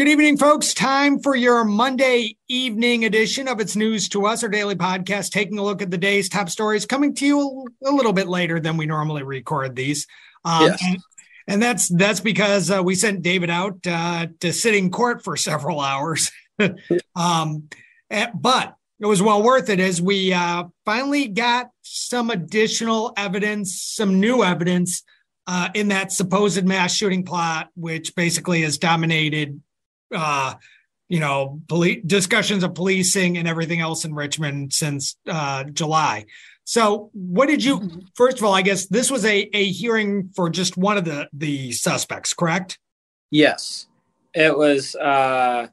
Good evening, folks. Time for your Monday evening edition of It's News to Us, our daily podcast, taking a look at the day's top stories, coming to you a, little bit later than we normally record these. Um, yes. and, and, that's that's because uh, we sent David out uh, to sit in court for several hours. um, eh, but it was well worth it as we uh, finally got some additional evidence, some new evidence uh, in that supposed mass shooting plot, which basically has dominated uh, you know, police discussions of policing and everything else in Richmond since uh, July. So, what did you? First of all, I guess this was a a hearing for just one of the the suspects, correct? Yes, it was. Uh,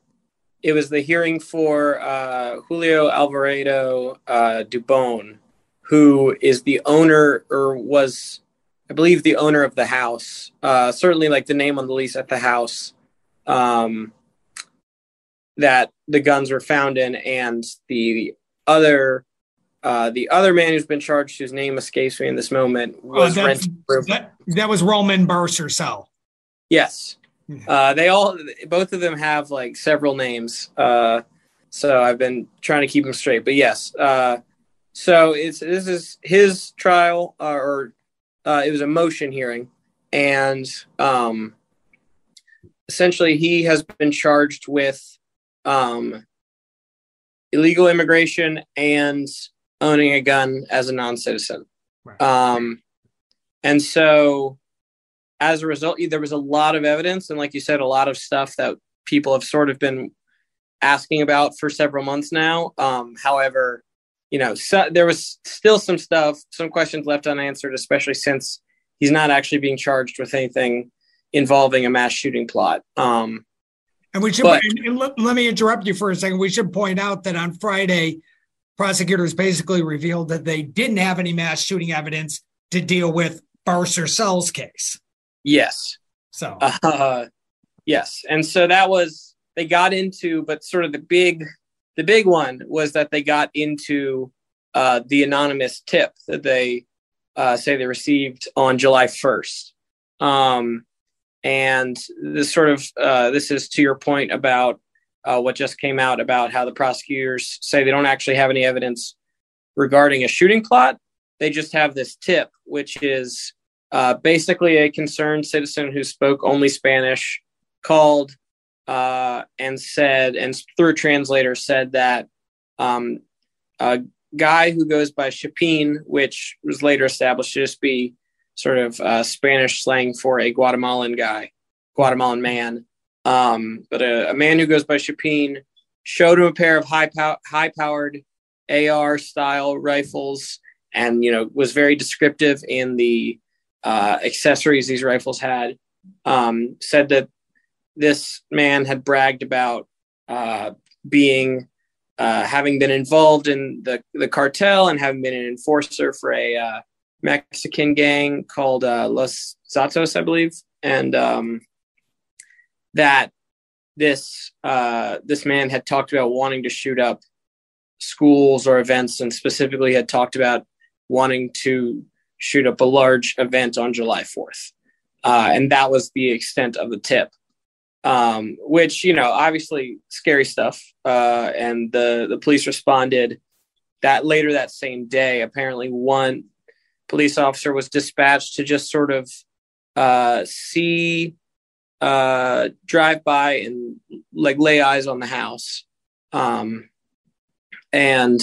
it was the hearing for uh, Julio Alvarado uh, Dubon, who is the owner or was, I believe, the owner of the house. Uh, certainly, like the name on the lease at the house. Um, that the guns were found in, and the other uh, the other man who's been charged, whose name escapes me in this moment, oh, was oh, that, that, was Roman Balcarcel. Yes, uh, they all both of them have like several names, uh, so I've been trying to keep them straight. But yes, uh, so it's this is his trial, uh, or uh, it was a motion hearing, and um, essentially he has been charged with um, illegal immigration and owning a gun as a non-citizen. Right. Um, and so as a result, there was a lot of evidence. And like you said, a lot of stuff that people have sort of been asking about for several months now. Um, however, you know, so, there was still some stuff, some questions left unanswered, especially since he's not actually being charged with anything involving a mass shooting plot. Um, and we should but, and let, let me interrupt you for a second. We should point out that on Friday, prosecutors basically revealed that they didn't have any mass shooting evidence to deal with Balcarcel's case. Yes. So. Uh, yes, and so that was they got into, but sort of the big, the big one was that they got into uh, the anonymous tip that they uh, say they received on July first. Um, and this sort of uh, this is to your point about uh, what just came out about how the prosecutors say they don't actually have any evidence regarding a shooting plot. They just have this tip, which is uh, basically a concerned citizen who spoke only Spanish called uh, and said, and through a translator said that um, a guy who goes by Chapin, which was later established to just be sort of uh, Spanish slang for a Guatemalan guy, Guatemalan man. Um, but a, a, man who goes by Chapin showed him a pair of high pow- high powered AR style rifles, and you know was very descriptive in the uh, accessories these rifles had. Um, said that this man had bragged about uh, being uh, having been involved in the the cartel and having been an enforcer for a uh, Mexican gang called uh, Los Zetas, I believe, and um, that this uh, this man had talked about wanting to shoot up schools or events, and specifically had talked about wanting to shoot up a large event on July Fourth, uh, and that was the extent of the tip. Um, which you know, obviously, scary stuff. Uh, and the the police responded that later that same day. Apparently, one police officer was dispatched to just sort of uh, see, uh, drive by and like lay eyes on the house. Um, and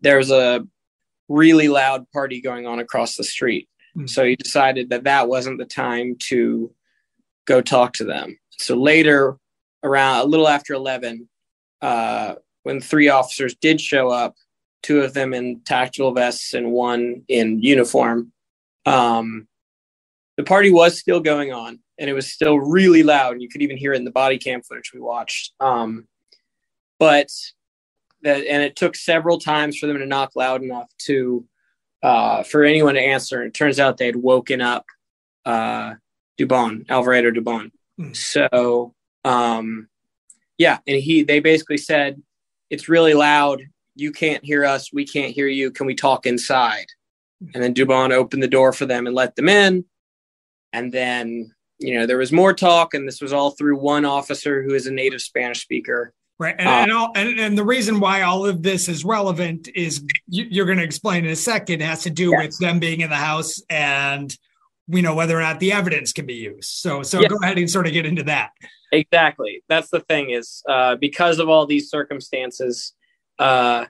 there's a really loud party going on across the street. Mm-hmm. So he decided that that wasn't the time to go talk to them. So later, around a little after 11, uh, when three officers did show up, two of them in tactical vests and one in uniform. Um, the party was still going on. and it was still really loud. And you could even hear it in the body cam footage we watched. Um, but that, and it took several times for them to knock loud enough to uh, for anyone to answer. And it turns out they had woken up uh, Dubon, Alvarado Dubon. Mm. So um, yeah, and he they basically said it's really loud. You can't hear us. We can't hear you. Can we talk inside? And then Dubon opened the door for them and let them in. And then, you know, there was more talk, and this was all through one officer who is a native Spanish speaker. Right. And, uh, and, all, and, and, the reason why all of this is relevant is you, are going to explain in a second, it has to do with them being in the house and, you know, whether or not the evidence can be used. So, so go ahead and sort of get into that. Exactly. That's the thing is uh, because of all these circumstances, uh,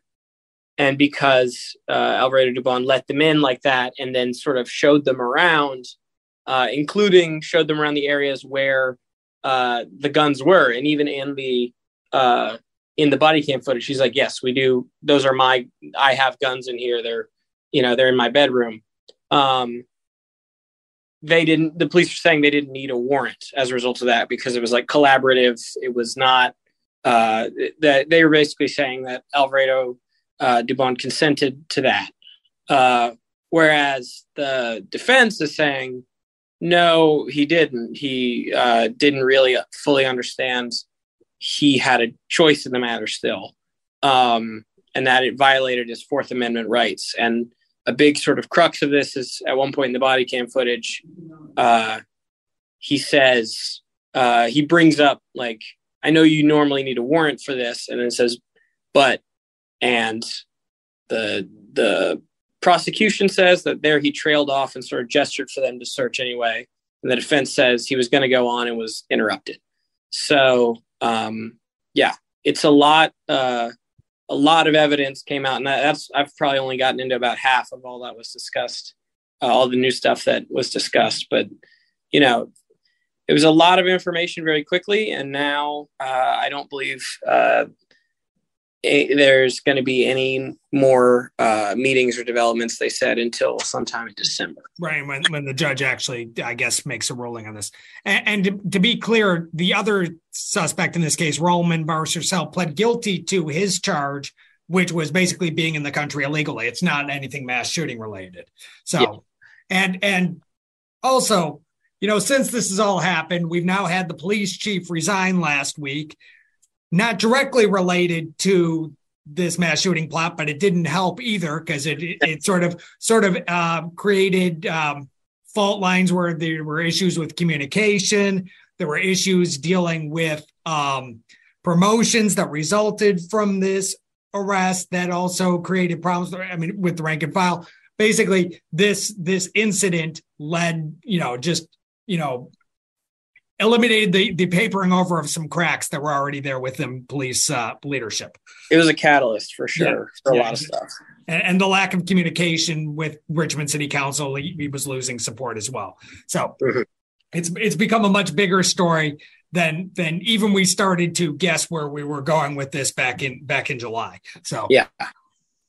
and because uh, Alvarado Dubon let them in like that, and then sort of showed them around, uh, including showed them around the areas where uh, the guns were, and even in the uh, in the body cam footage, she's like, "Yes, we do. Those are my. I have guns in here. They're, you know, they're in my bedroom." Um, they didn't the police were saying they didn't need a warrant as a result of that because it was like collaborative it was not uh that they were basically saying that alvarado uh dubon consented to that. Uh whereas the defense is saying no he didn't. He uh didn't really fully understand he had a choice in the matter still um and that it violated his fourth amendment rights. And a big sort of crux of this is at one point in the body cam footage, uh, he says, uh, he brings up, like, I know you normally need a warrant for this. And then says, but, and the, the prosecution says that there he trailed off and sort of gestured for them to search anyway. And the defense says he was going to go on and was interrupted. So, um, yeah, it's a lot. Uh, a lot of evidence came out, and that's I've probably only gotten into about half of all that was discussed, uh, all the new stuff that was discussed. But you know, it was a lot of information very quickly, and now uh, I don't believe uh, a, there's going to be any more uh, meetings or developments. They said until sometime in December. Right when when the judge actually, I guess, makes a ruling on this. And, and to, to, be clear, the other suspect in this case, Roman Balcarcel, pled guilty to his charge, which was basically being in the country illegally. It's not anything mass shooting related. So, yeah. and and also. You know, since this has all happened, we've now had the police chief resign last week not directly related to this mass shooting plot, but it didn't help either because it, it, it sort of sort of uh, created um, fault lines where there were issues with communication. There were issues dealing with um, promotions that resulted from this arrest that also created problems. I mean, with the rank and file. Basically, this this incident led, you know, just you know, eliminated the the papering over of some cracks that were already there within police uh, leadership. It was a catalyst for sure yeah. for a yeah. lot of stuff. And, and, the lack of communication with Richmond City Council, he, he was losing support as well. So mm-hmm. it's it's become a much bigger story than than even we started to guess where we were going with this back in back in July. So yeah.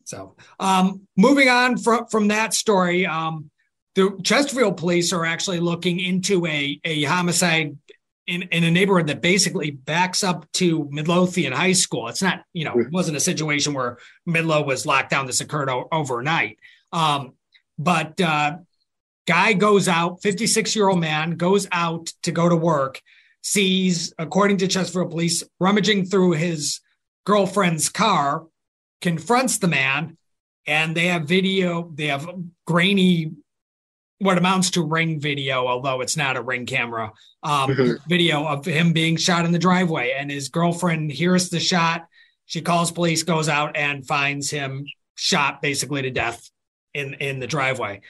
So um, moving on from from that story, um, the Chesterfield police are actually looking into a, a homicide in, in a neighborhood that basically backs up to Midlothian High School. It's not, you know, it wasn't a situation where Midlo was locked down. This occurred o- overnight. Um, but uh, guy goes out, 56 year old man goes out to go to work, sees, according to Chesterfield police, rummaging through his girlfriend's car, confronts the man, and they have video, they have grainy what amounts to ring video, although it's not a ring camera, um, mm-hmm. video of him being shot in the driveway. And his girlfriend hears the shot. She calls police, goes out and finds him shot basically to death in in the driveway.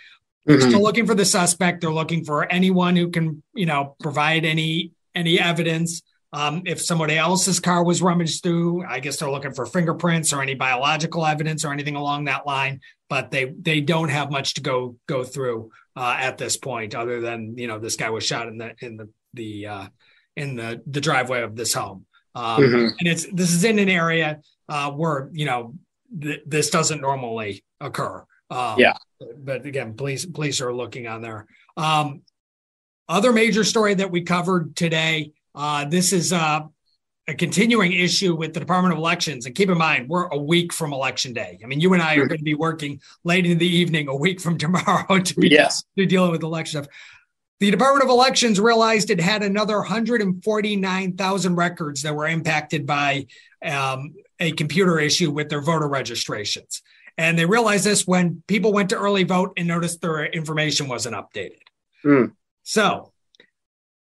They're mm-hmm. still looking for the suspect. They're looking for anyone who can, you know, provide any any evidence. Um, if somebody else's car was rummaged through, I guess they're looking for fingerprints or any biological evidence or anything along that line. But they they don't have much to go go through uh, at this point, other than you know this guy was shot in the in the the uh, in the the driveway of this home, um, mm-hmm. and it's this is in an area uh, where you know th- this doesn't normally occur. Um, yeah, but again, police police are looking on there. Um, other major story that we covered today. Uh, this is uh, a continuing issue with the Department of Elections. And keep in mind, we're a week from Election Day. I mean, you and I are going to be working late in the evening, a week from tomorrow, to be yes. to dealing with election stuff. The Department of Elections realized it had another 149,000 records that were impacted by um, a computer issue with their voter registrations. And they realized this when people went to early vote and noticed their information wasn't updated. Mm. So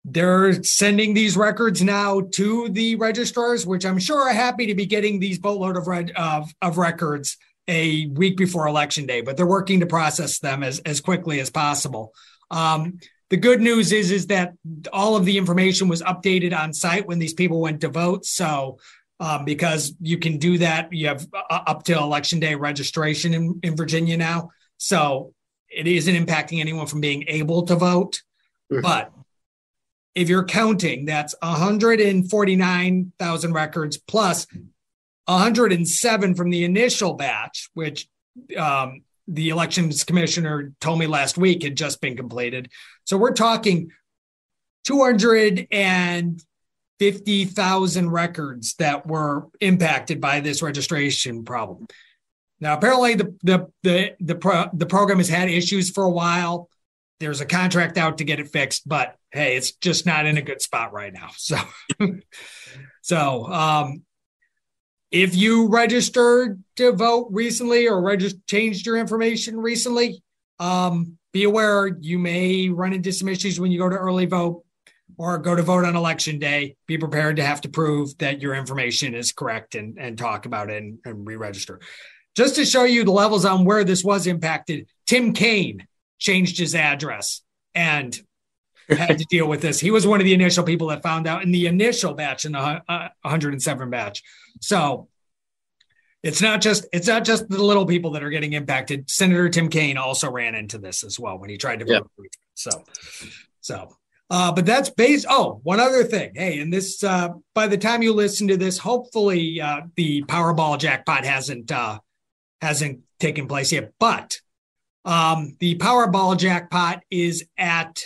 they're sending these records now to the registrars, which I'm sure are happy to be getting these boatload of, red, of, of records a week before election day, but they're working to process them as, as quickly as possible. Um, the good news is is that all of the information was updated on site when these people went to vote. So um, because you can do that, you have uh, up to election day registration in, in Virginia now. So it isn't impacting anyone from being able to vote. Mm-hmm. But if you're counting, that's 149,000 records plus 107 from the initial batch, which um, the elections commissioner told me last week had just been completed. So we're talking 250,000 records that were impacted by this registration problem. Now, apparently, the the the the, pro, the program has had issues for a while. There's a contract out to get it fixed, but hey, it's just not in a good spot right now. So, so um, if you registered to vote recently or changed your information recently, um, be aware you may run into some issues when you go to early vote or go to vote on election day. Be prepared to have to prove that your information is correct and, and talk about it and, and re register. Just to show you the levels on where this was impacted, Tim Kaine changed his address and had to deal with this. He was one of the initial people that found out in the initial batch in the uh, 107 batch. So it's not just it's not just the little people that are getting impacted. Senator Tim Kaine also ran into this as well when he tried to vote. Yep. So, so, uh, but that's based. Oh, one other thing. Hey, and this uh, by the time you listen to this, hopefully uh, the Powerball jackpot hasn't uh, hasn't taken place yet. But um, the Powerball jackpot is at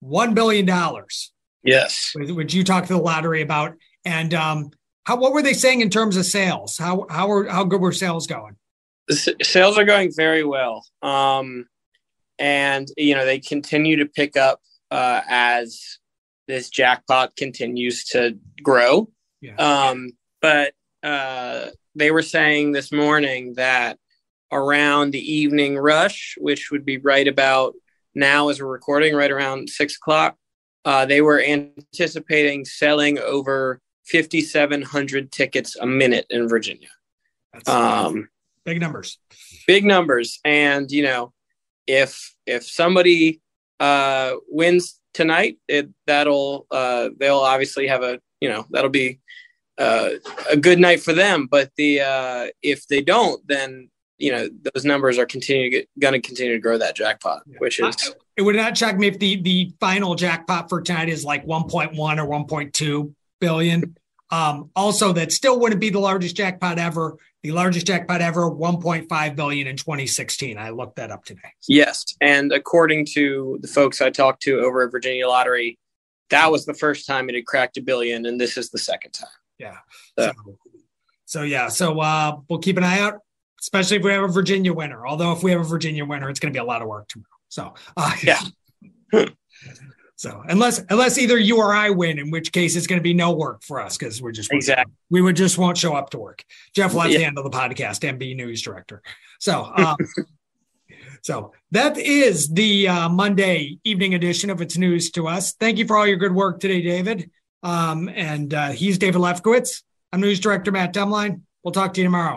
one billion dollars. Yes, which you talked to the lottery about, and um, how what were they saying in terms of sales? How how are how good were sales going? The sales are going very well, um, and you know they continue to pick up uh, as this jackpot continues to grow. Yeah. Um, but uh, they were saying this morning that around the evening rush, which would be right about now as we're recording, right around six o'clock, uh, they were anticipating selling over 5,700 tickets a minute in Virginia. That's um, big numbers. Big numbers, and you know, if if somebody uh, wins tonight, it that'll uh, they'll obviously have a you know that'll be uh, a good night for them. But the uh, if they don't, then you know those numbers are continuing going to continue to grow that jackpot, yeah. which is. It would not shock me if the the final jackpot for tonight is like 1.1 or 1.2 billion. Um, also, that still wouldn't be the largest jackpot ever. The largest jackpot ever, 1.5 billion in 2016. I looked that up today. Yes, and according to the folks I talked to over at Virginia Lottery, that was the first time it had cracked a billion, and this is the second time. Yeah. So, so, so yeah. So uh, we'll keep an eye out, especially if we have a Virginia winner. Although if we have a Virginia winner, it's going to be a lot of work tomorrow. So uh, yeah. So unless unless either you or I win, in which case it's going to be no work for us because we're just exactly we would just won't show up to work. Jeff left yeah. of the podcast, MB news director. So um, so that is the uh, Monday evening edition of It's News to Us. Thank you for all your good work today, David. Um, and uh, he's David Lefkowitz. I'm news director Matt Dumline. We'll talk to you tomorrow.